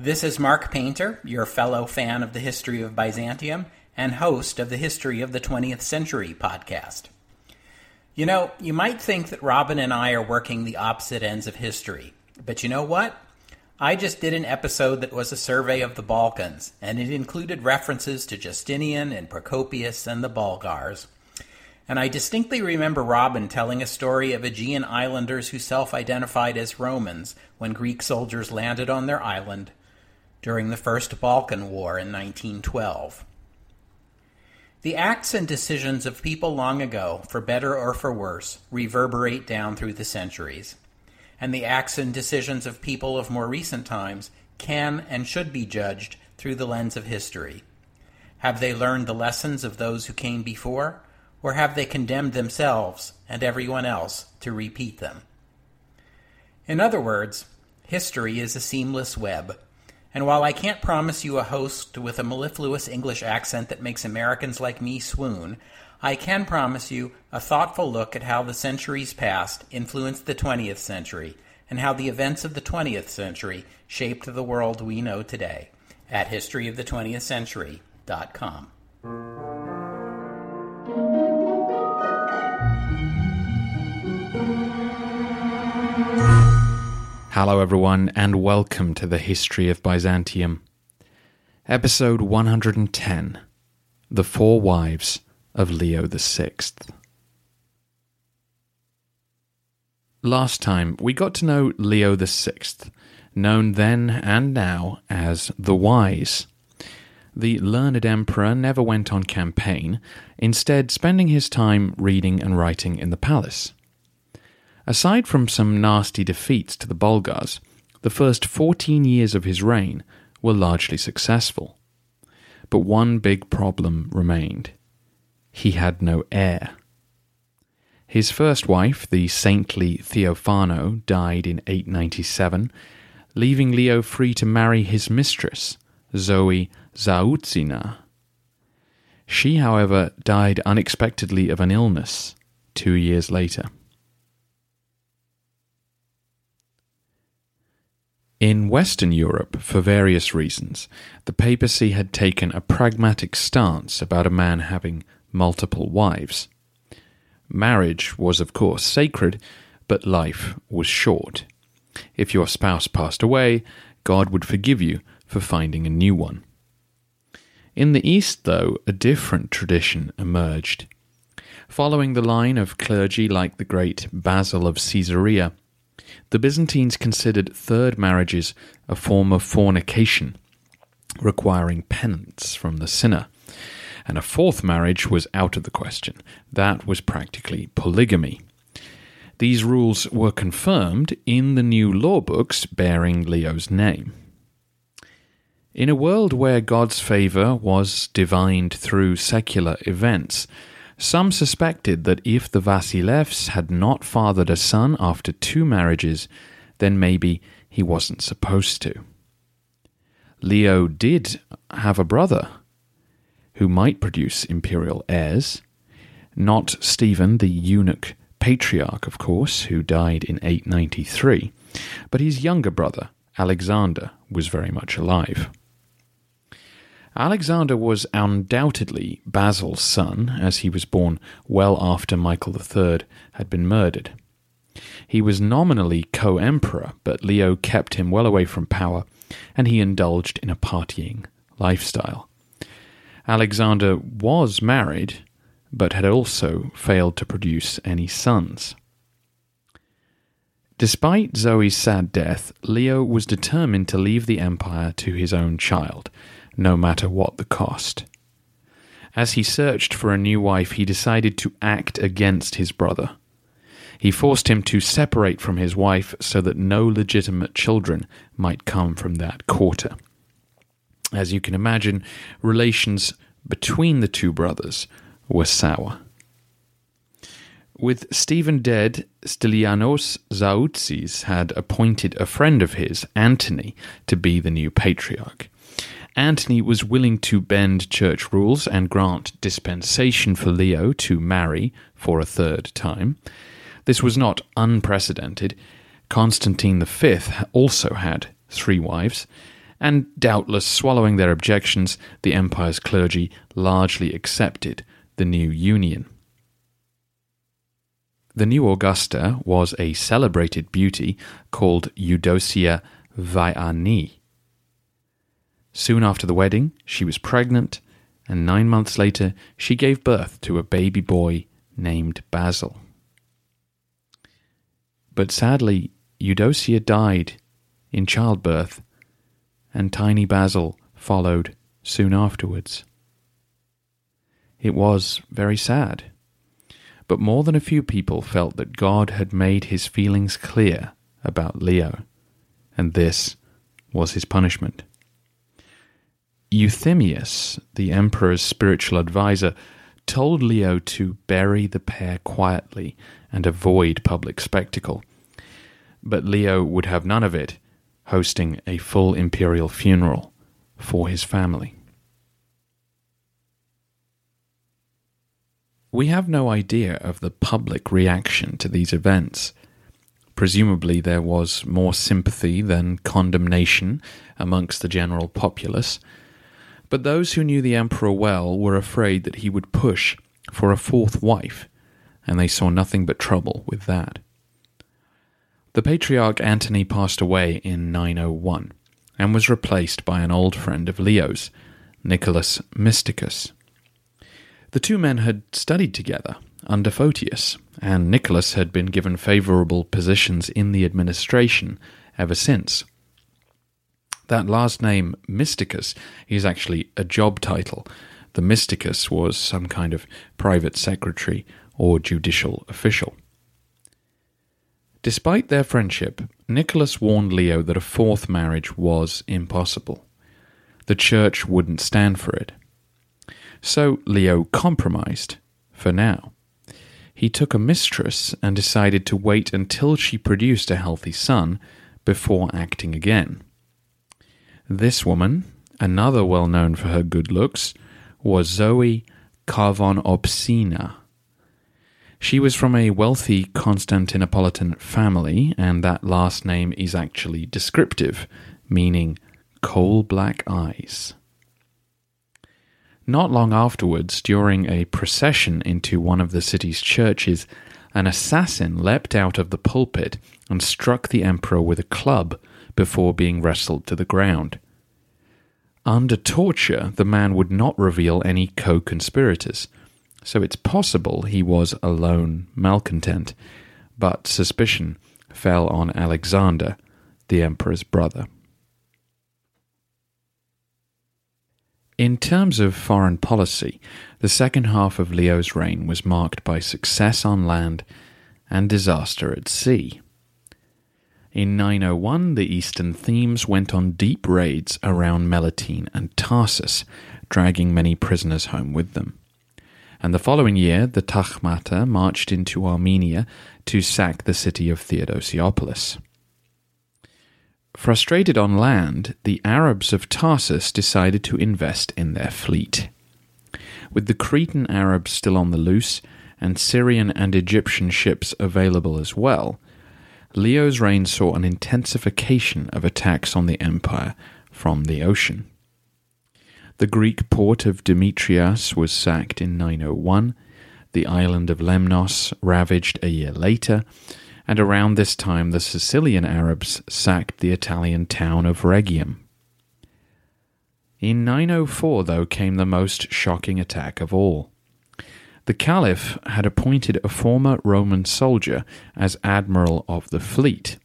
This is Mark Painter, your fellow fan of the history of Byzantium and host of the History of the 20th Century podcast. You know, you might think that Robin and I are working the opposite ends of history, but you know what? I just did an episode that was a survey of the Balkans, and it included references to Justinian and Procopius and the Bulgars. And I distinctly remember Robin telling a story of Aegean islanders who self identified as Romans when Greek soldiers landed on their island during the First Balkan War in 1912. The acts and decisions of people long ago, for better or for worse, reverberate down through the centuries. And the acts and decisions of people of more recent times can and should be judged through the lens of history. Have they learned the lessons of those who came before? Or have they condemned themselves and everyone else to repeat them? In other words, history is a seamless web, and while I can't promise you a host with a mellifluous English accent that makes Americans like me swoon, I can promise you a thoughtful look at how the centuries past influenced the 20th century and how the events of the 20th century shaped the world we know today at historyofthe20thcentury.com. Hello, everyone, and welcome to the History of Byzantium. Episode 110 The Four Wives of Leo VI. Last time, we got to know Leo VI, known then and now as the Wise. The learned emperor never went on campaign, instead, spending his time reading and writing in the palace. Aside from some nasty defeats to the Bulgars, the first 14 years of his reign were largely successful. But one big problem remained he had no heir. His first wife, the saintly Theophano, died in 897, leaving Leo free to marry his mistress, Zoe Zaoutzina. She, however, died unexpectedly of an illness two years later. In Western Europe, for various reasons, the papacy had taken a pragmatic stance about a man having multiple wives. Marriage was, of course, sacred, but life was short. If your spouse passed away, God would forgive you for finding a new one. In the East, though, a different tradition emerged. Following the line of clergy like the great Basil of Caesarea, the Byzantines considered third marriages a form of fornication, requiring penance from the sinner. And a fourth marriage was out of the question. That was practically polygamy. These rules were confirmed in the new law books bearing Leo's name. In a world where God's favour was divined through secular events, some suspected that if the Vasilevs had not fathered a son after two marriages, then maybe he wasn't supposed to. Leo did have a brother who might produce imperial heirs. Not Stephen, the eunuch patriarch, of course, who died in 893, but his younger brother, Alexander, was very much alive. Alexander was undoubtedly Basil's son, as he was born well after Michael III had been murdered. He was nominally co emperor, but Leo kept him well away from power, and he indulged in a partying lifestyle. Alexander was married, but had also failed to produce any sons. Despite Zoe's sad death, Leo was determined to leave the empire to his own child, no matter what the cost. As he searched for a new wife, he decided to act against his brother. He forced him to separate from his wife so that no legitimate children might come from that quarter. As you can imagine, relations between the two brothers were sour. With Stephen dead, Stylianos Zaoutzis had appointed a friend of his, Antony, to be the new patriarch. Antony was willing to bend church rules and grant dispensation for Leo to marry for a third time. This was not unprecedented. Constantine V also had three wives, and doubtless swallowing their objections, the empire's clergy largely accepted the new union. The new Augusta was a celebrated beauty called Eudocia Vaiani. Soon after the wedding, she was pregnant, and nine months later, she gave birth to a baby boy named Basil. But sadly, Eudocia died in childbirth, and tiny Basil followed soon afterwards. It was very sad. But more than a few people felt that God had made his feelings clear about Leo, and this was his punishment. Euthymius, the emperor's spiritual adviser, told Leo to bury the pair quietly and avoid public spectacle. But Leo would have none of it, hosting a full imperial funeral for his family. We have no idea of the public reaction to these events. Presumably, there was more sympathy than condemnation amongst the general populace, but those who knew the emperor well were afraid that he would push for a fourth wife, and they saw nothing but trouble with that. The patriarch Antony passed away in 901 and was replaced by an old friend of Leo's, Nicholas Mysticus. The two men had studied together under Photius, and Nicholas had been given favorable positions in the administration ever since. That last name, Mysticus, is actually a job title. The Mysticus was some kind of private secretary or judicial official. Despite their friendship, Nicholas warned Leo that a fourth marriage was impossible. The church wouldn't stand for it. So Leo compromised, for now. He took a mistress and decided to wait until she produced a healthy son before acting again. This woman, another well known for her good looks, was Zoe Karbon-Opsina. She was from a wealthy Constantinopolitan family, and that last name is actually descriptive, meaning coal black eyes. Not long afterwards, during a procession into one of the city's churches, an assassin leapt out of the pulpit and struck the emperor with a club before being wrestled to the ground. Under torture, the man would not reveal any co conspirators, so it's possible he was a lone malcontent, but suspicion fell on Alexander, the emperor's brother. In terms of foreign policy, the second half of Leo's reign was marked by success on land and disaster at sea. In 901, the eastern themes went on deep raids around Melitene and Tarsus, dragging many prisoners home with them. And the following year, the Tagmata marched into Armenia to sack the city of Theodosiopolis. Frustrated on land, the Arabs of Tarsus decided to invest in their fleet. With the Cretan Arabs still on the loose, and Syrian and Egyptian ships available as well, Leo's reign saw an intensification of attacks on the empire from the ocean. The Greek port of Demetrias was sacked in 901, the island of Lemnos ravaged a year later, and around this time the Sicilian Arabs sacked the Italian town of Rhegium. In 904, though, came the most shocking attack of all. The Caliph had appointed a former Roman soldier as admiral of the fleet.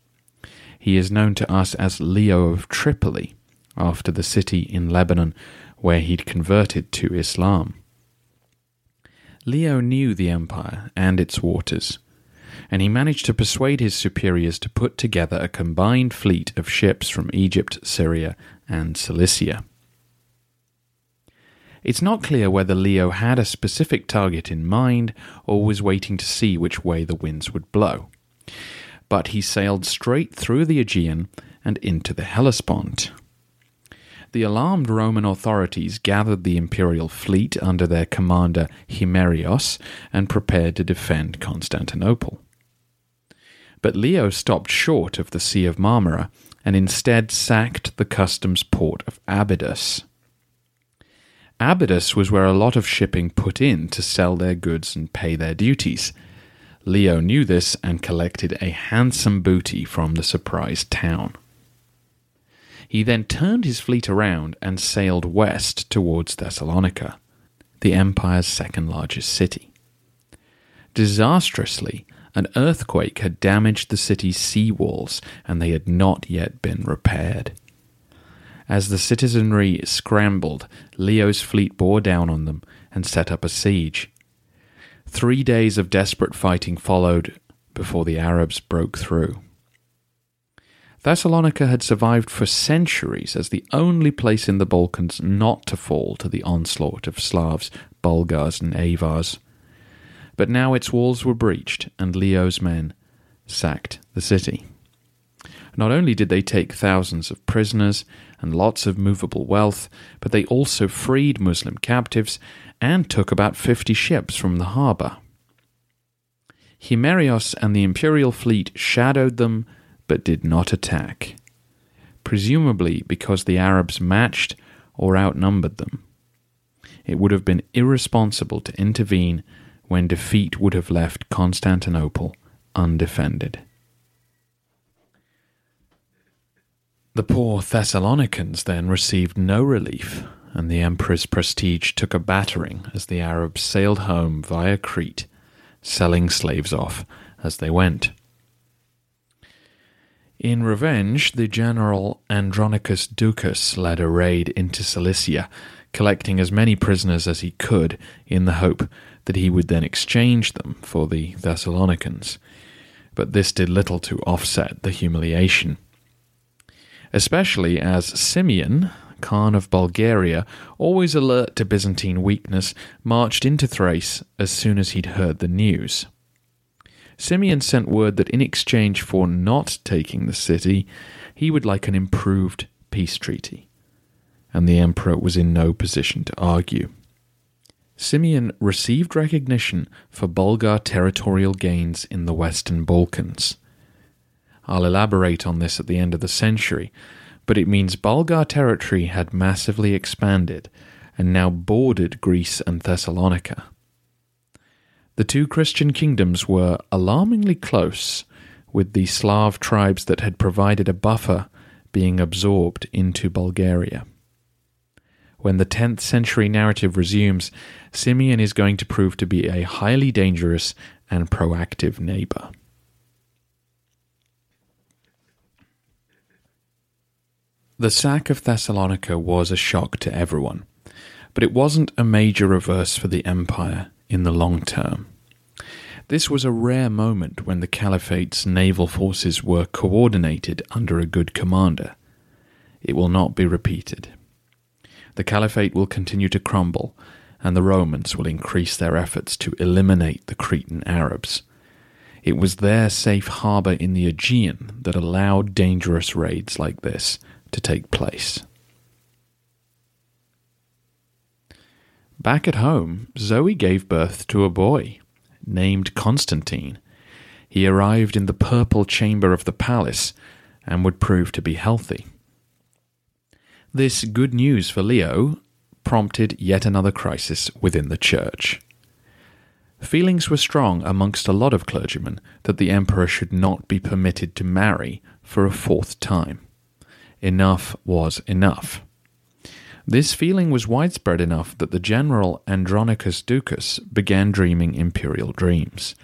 He is known to us as Leo of Tripoli, after the city in Lebanon where he'd converted to Islam. Leo knew the empire and its waters, and he managed to persuade his superiors to put together a combined fleet of ships from Egypt, Syria, and Cilicia. It's not clear whether Leo had a specific target in mind or was waiting to see which way the winds would blow. But he sailed straight through the Aegean and into the Hellespont. The alarmed Roman authorities gathered the imperial fleet under their commander Himerios and prepared to defend Constantinople. But Leo stopped short of the Sea of Marmara and instead sacked the customs port of Abydos. Abydos was where a lot of shipping put in to sell their goods and pay their duties. Leo knew this and collected a handsome booty from the surprised town. He then turned his fleet around and sailed west towards Thessalonica, the empire's second largest city. Disastrously, an earthquake had damaged the city's sea walls and they had not yet been repaired. As the citizenry scrambled, Leo's fleet bore down on them and set up a siege. Three days of desperate fighting followed before the Arabs broke through. Thessalonica had survived for centuries as the only place in the Balkans not to fall to the onslaught of Slavs, Bulgars, and Avars. But now its walls were breached, and Leo's men sacked the city. Not only did they take thousands of prisoners and lots of movable wealth, but they also freed Muslim captives and took about fifty ships from the harbour. Himerios and the imperial fleet shadowed them but did not attack, presumably because the Arabs matched or outnumbered them. It would have been irresponsible to intervene when defeat would have left Constantinople undefended. The poor Thessalonians then received no relief, and the emperor's prestige took a battering as the Arabs sailed home via Crete, selling slaves off as they went. In revenge, the general Andronicus Ducas led a raid into Cilicia, collecting as many prisoners as he could in the hope that he would then exchange them for the Thessalonians. But this did little to offset the humiliation. Especially as Simeon, Khan of Bulgaria, always alert to Byzantine weakness, marched into Thrace as soon as he'd heard the news. Simeon sent word that in exchange for not taking the city, he would like an improved peace treaty. And the emperor was in no position to argue. Simeon received recognition for Bulgar territorial gains in the Western Balkans. I'll elaborate on this at the end of the century, but it means Bulgar territory had massively expanded and now bordered Greece and Thessalonica. The two Christian kingdoms were alarmingly close, with the Slav tribes that had provided a buffer being absorbed into Bulgaria. When the 10th century narrative resumes, Simeon is going to prove to be a highly dangerous and proactive neighbor. The sack of Thessalonica was a shock to everyone, but it wasn't a major reverse for the empire in the long term. This was a rare moment when the Caliphate's naval forces were coordinated under a good commander. It will not be repeated. The Caliphate will continue to crumble, and the Romans will increase their efforts to eliminate the Cretan Arabs. It was their safe harbour in the Aegean that allowed dangerous raids like this to take place. Back at home, Zoe gave birth to a boy named Constantine. He arrived in the purple chamber of the palace and would prove to be healthy. This good news for Leo prompted yet another crisis within the church. Feelings were strong amongst a lot of clergymen that the emperor should not be permitted to marry for a fourth time. Enough was enough. This feeling was widespread enough that the general Andronicus Ducas began dreaming imperial dreams.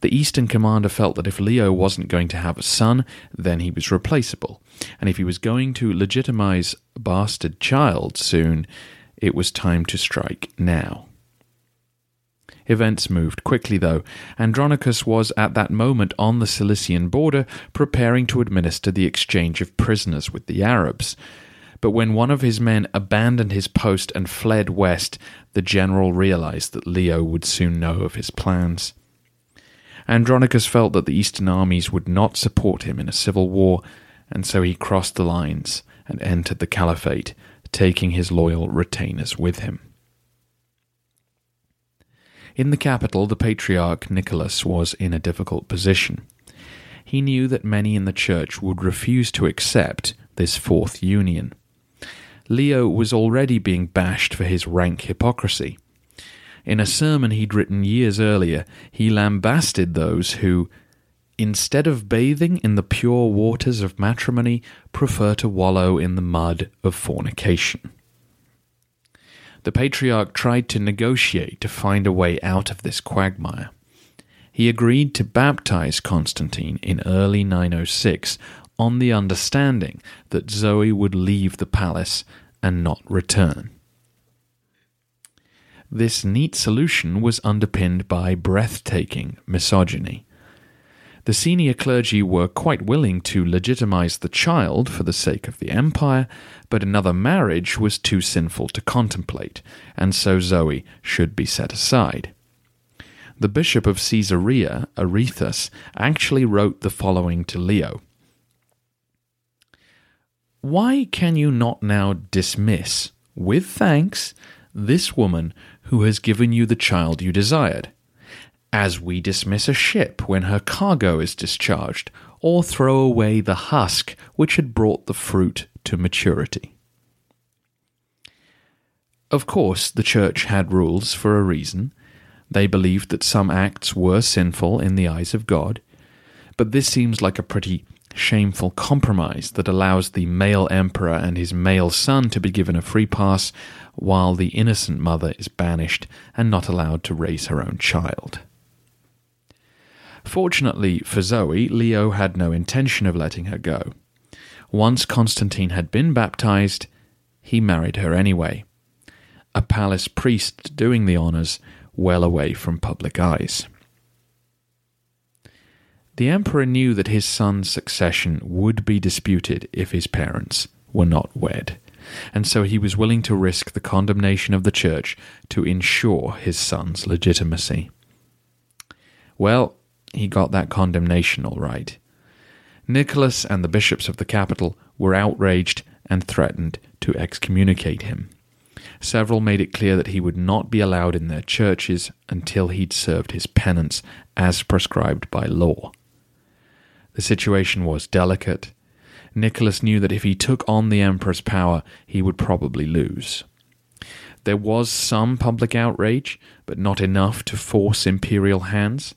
The Eastern commander felt that if Leo wasn't going to have a son, then he was replaceable, and if he was going to legitimize a bastard child soon, it was time to strike now. Events moved quickly, though. Andronicus was at that moment on the Cilician border, preparing to administer the exchange of prisoners with the Arabs. But when one of his men abandoned his post and fled west, the general realized that Leo would soon know of his plans. Andronicus felt that the eastern armies would not support him in a civil war, and so he crossed the lines and entered the caliphate, taking his loyal retainers with him. In the capital, the patriarch Nicholas was in a difficult position. He knew that many in the church would refuse to accept this fourth union. Leo was already being bashed for his rank hypocrisy. In a sermon he'd written years earlier, he lambasted those who, instead of bathing in the pure waters of matrimony, prefer to wallow in the mud of fornication. The patriarch tried to negotiate to find a way out of this quagmire. He agreed to baptize Constantine in early 906 on the understanding that Zoe would leave the palace and not return. This neat solution was underpinned by breathtaking misogyny. The senior clergy were quite willing to legitimize the child for the sake of the empire, but another marriage was too sinful to contemplate, and so Zoe should be set aside. The bishop of Caesarea, Arethas, actually wrote the following to Leo why can you not now dismiss, with thanks, this woman who has given you the child you desired? As we dismiss a ship when her cargo is discharged, or throw away the husk which had brought the fruit to maturity. Of course, the Church had rules for a reason. They believed that some acts were sinful in the eyes of God, but this seems like a pretty shameful compromise that allows the male emperor and his male son to be given a free pass, while the innocent mother is banished and not allowed to raise her own child. Fortunately for Zoe, Leo had no intention of letting her go. Once Constantine had been baptized, he married her anyway. A palace priest doing the honors, well away from public eyes. The emperor knew that his son's succession would be disputed if his parents were not wed, and so he was willing to risk the condemnation of the church to ensure his son's legitimacy. Well, he got that condemnation all right. Nicholas and the bishops of the capital were outraged and threatened to excommunicate him. Several made it clear that he would not be allowed in their churches until he'd served his penance as prescribed by law. The situation was delicate. Nicholas knew that if he took on the Emperor's power, he would probably lose. There was some public outrage, but not enough to force imperial hands.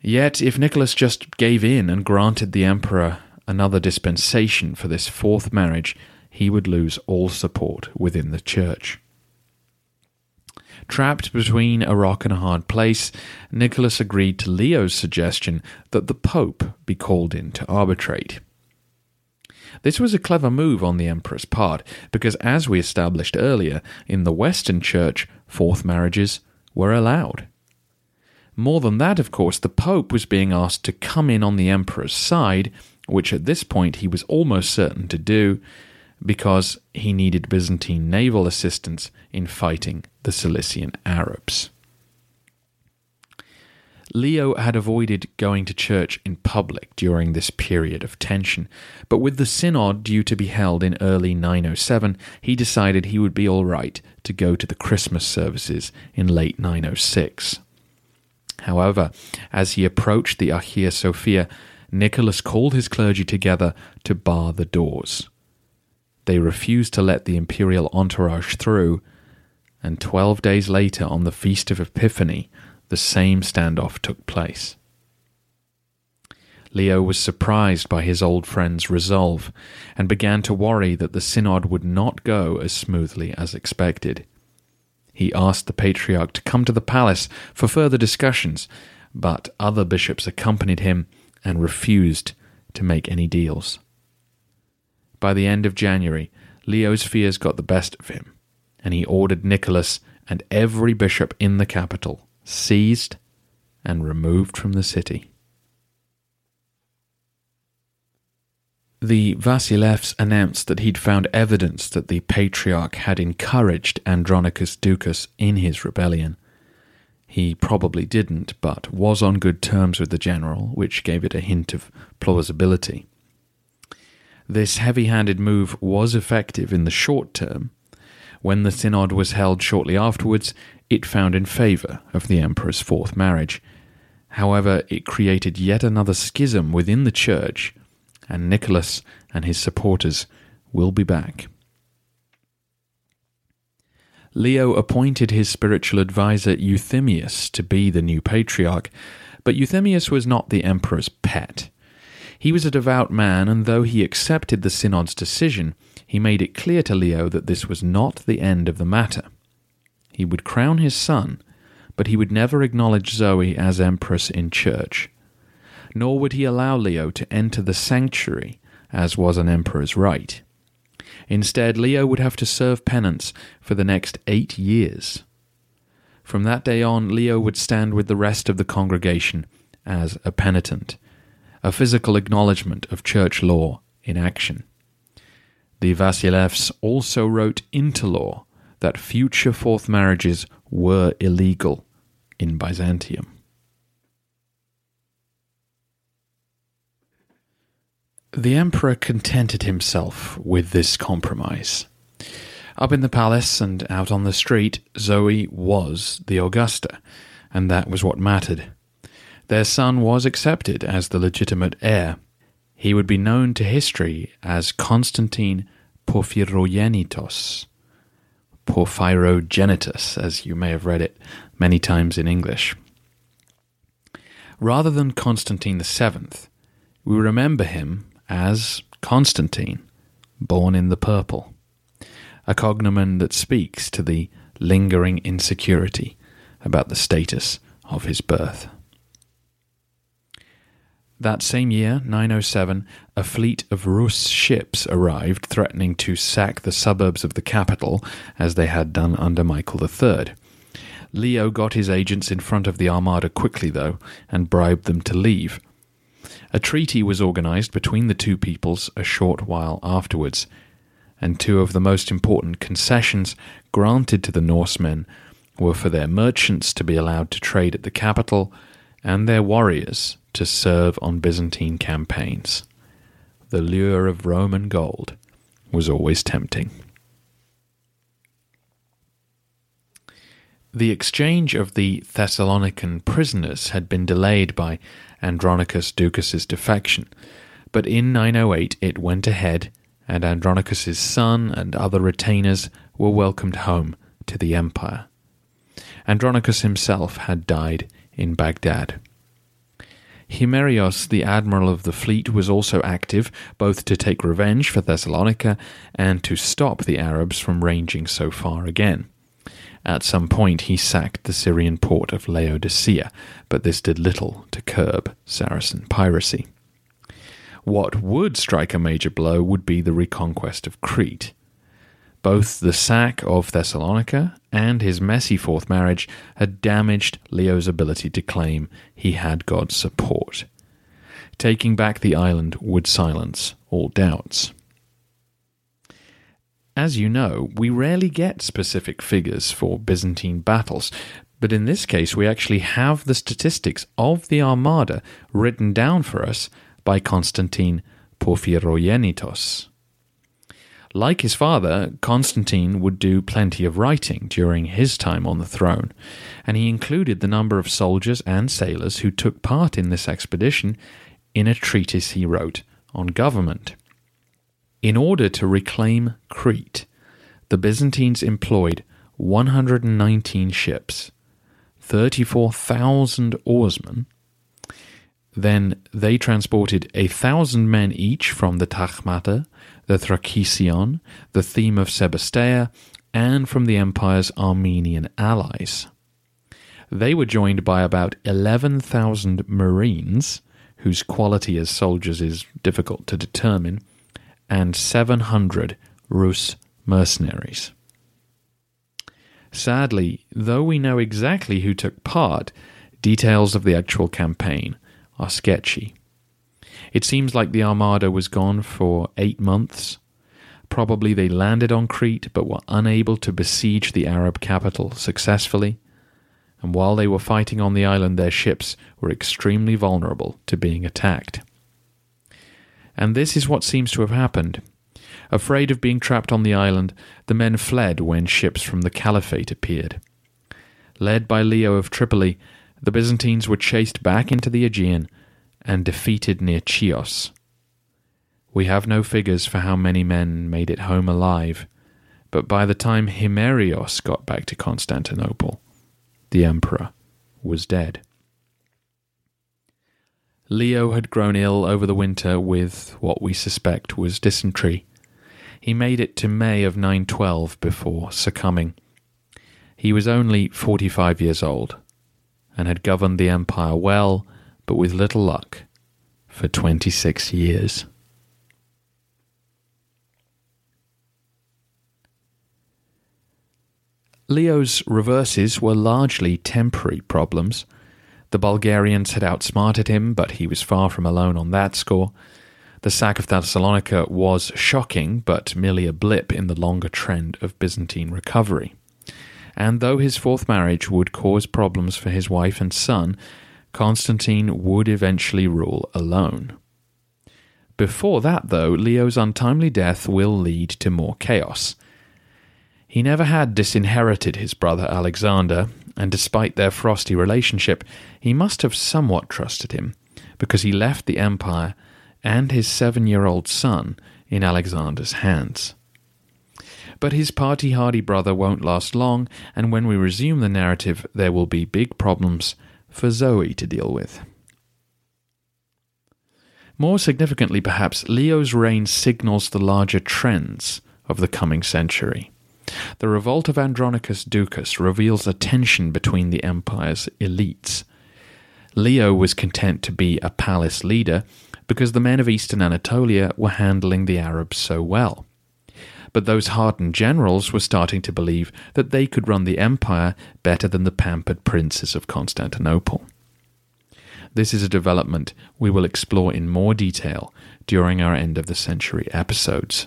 Yet, if Nicholas just gave in and granted the Emperor another dispensation for this fourth marriage, he would lose all support within the Church. Trapped between a rock and a hard place, Nicholas agreed to Leo's suggestion that the Pope be called in to arbitrate. This was a clever move on the Emperor's part, because as we established earlier, in the Western Church, fourth marriages were allowed. More than that, of course, the Pope was being asked to come in on the Emperor's side, which at this point he was almost certain to do, because he needed Byzantine naval assistance in fighting the Cilician Arabs. Leo had avoided going to church in public during this period of tension, but with the synod due to be held in early 907, he decided he would be all right to go to the Christmas services in late 906. However, as he approached the Hagia Sophia, Nicholas called his clergy together to bar the doors. They refused to let the imperial entourage through, and twelve days later, on the Feast of Epiphany, the same standoff took place. Leo was surprised by his old friend's resolve and began to worry that the synod would not go as smoothly as expected. He asked the patriarch to come to the palace for further discussions, but other bishops accompanied him and refused to make any deals. By the end of January, Leo's fears got the best of him, and he ordered Nicholas and every bishop in the capital seized and removed from the city. The Vasilevs announced that he'd found evidence that the Patriarch had encouraged Andronicus Ducas in his rebellion. He probably didn't, but was on good terms with the general, which gave it a hint of plausibility. This heavy handed move was effective in the short term. When the synod was held shortly afterwards, it found in favour of the emperor's fourth marriage. However, it created yet another schism within the church, and Nicholas and his supporters will be back. Leo appointed his spiritual adviser Euthymius to be the new patriarch, but Euthymius was not the emperor's pet. He was a devout man, and though he accepted the synod's decision, he made it clear to Leo that this was not the end of the matter. He would crown his son, but he would never acknowledge Zoe as empress in church. Nor would he allow Leo to enter the sanctuary, as was an emperor's right. Instead, Leo would have to serve penance for the next eight years. From that day on, Leo would stand with the rest of the congregation as a penitent, a physical acknowledgement of church law in action. The Vasilevs also wrote into law that future fourth marriages were illegal in Byzantium. The emperor contented himself with this compromise. Up in the palace and out on the street, Zoe was the Augusta, and that was what mattered. Their son was accepted as the legitimate heir. He would be known to history as Constantine Porphyrogenitos, Porphyrogenitus, as you may have read it many times in English. Rather than Constantine VII, we remember him as Constantine, born in the purple, a cognomen that speaks to the lingering insecurity about the status of his birth. That same year, 907, a fleet of Rus ships arrived, threatening to sack the suburbs of the capital as they had done under Michael III. Leo got his agents in front of the armada quickly, though, and bribed them to leave. A treaty was organized between the two peoples a short while afterwards, and two of the most important concessions granted to the Norsemen were for their merchants to be allowed to trade at the capital and their warriors to serve on Byzantine campaigns. The lure of Roman gold was always tempting. The exchange of the Thessalonican prisoners had been delayed by Andronicus Ducas's defection, but in 908 it went ahead, and Andronicus's son and other retainers were welcomed home to the empire. Andronicus himself had died in Baghdad. Himerios, the admiral of the fleet, was also active, both to take revenge for Thessalonica and to stop the Arabs from ranging so far again. At some point, he sacked the Syrian port of Laodicea, but this did little to curb Saracen piracy. What would strike a major blow would be the reconquest of Crete. Both the sack of Thessalonica and his messy fourth marriage had damaged Leo's ability to claim he had God's support. Taking back the island would silence all doubts. As you know, we rarely get specific figures for Byzantine battles, but in this case we actually have the statistics of the Armada written down for us by Constantine Porphyrogenitos. Like his father, Constantine would do plenty of writing during his time on the throne, and he included the number of soldiers and sailors who took part in this expedition in a treatise he wrote on government. In order to reclaim Crete, the Byzantines employed 119 ships, 34,000 oarsmen, Then they transported a thousand men each from the Tagmata, the Thrakesion, the theme of Sebastea, and from the empire's Armenian allies. They were joined by about 11,000 marines, whose quality as soldiers is difficult to determine, and 700 Rus mercenaries. Sadly, though we know exactly who took part, details of the actual campaign are sketchy. It seems like the Armada was gone for eight months. Probably they landed on Crete but were unable to besiege the Arab capital successfully. And while they were fighting on the island, their ships were extremely vulnerable to being attacked. And this is what seems to have happened. Afraid of being trapped on the island, the men fled when ships from the Caliphate appeared. Led by Leo of Tripoli, the Byzantines were chased back into the Aegean and defeated near Chios. We have no figures for how many men made it home alive, but by the time Himerios got back to Constantinople, the emperor was dead. Leo had grown ill over the winter with what we suspect was dysentery. He made it to May of 912 before succumbing. He was only 45 years old and had governed the empire well, but with little luck, for 26 years. Leo's reverses were largely temporary problems. The Bulgarians had outsmarted him, but he was far from alone on that score. The sack of Thessalonica was shocking, but merely a blip in the longer trend of Byzantine recovery. And though his fourth marriage would cause problems for his wife and son, Constantine would eventually rule alone. Before that, though, Leo's untimely death will lead to more chaos. He never had disinherited his brother Alexander, and despite their frosty relationship, he must have somewhat trusted him, because he left the empire and his seven year old son in Alexander's hands. But his party hardy brother won't last long, and when we resume the narrative, there will be big problems for Zoe to deal with. More significantly, perhaps, Leo's reign signals the larger trends of the coming century. The revolt of Andronicus Ducas reveals a tension between the empire's elites. Leo was content to be a palace leader because the men of eastern Anatolia were handling the Arabs so well. But those hardened generals were starting to believe that they could run the empire better than the pampered princes of Constantinople. This is a development we will explore in more detail during our end of the century episodes.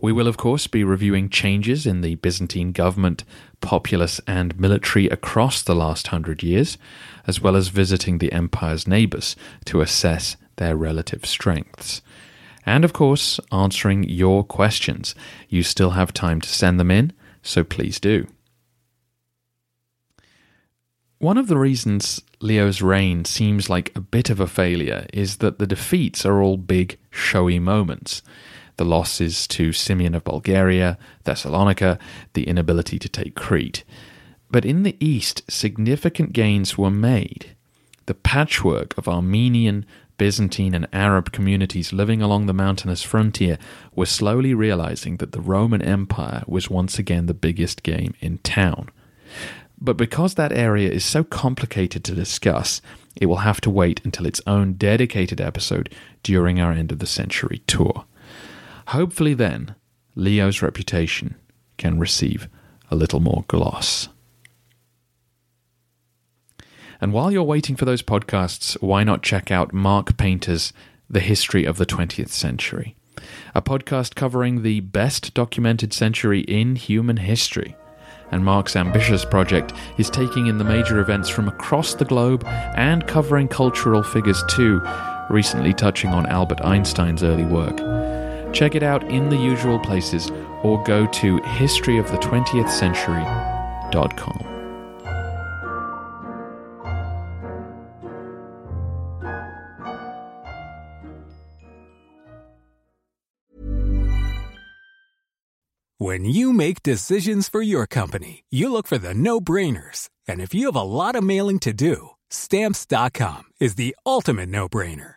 We will, of course, be reviewing changes in the Byzantine government, populace, and military across the last hundred years, as well as visiting the empire's neighbours to assess their relative strengths. And, of course, answering your questions. You still have time to send them in, so please do. One of the reasons Leo's reign seems like a bit of a failure is that the defeats are all big, showy moments the losses to Simeon of Bulgaria, Thessalonica, the inability to take Crete. But in the east, significant gains were made. The patchwork of Armenian, Byzantine, and Arab communities living along the mountainous frontier were slowly realizing that the Roman Empire was once again the biggest game in town. But because that area is so complicated to discuss, it will have to wait until its own dedicated episode during our end of the century tour. Hopefully, then, Leo's reputation can receive a little more gloss. And while you're waiting for those podcasts, why not check out Mark Painter's The History of the 20th Century, a podcast covering the best documented century in human history. And Mark's ambitious project is taking in the major events from across the globe and covering cultural figures too, recently touching on Albert Einstein's early work. Check it out in the usual places or go to historyofthe20thcentury.com. When you make decisions for your company, you look for the no brainers. And if you have a lot of mailing to do, Stamps.com is the ultimate no brainer.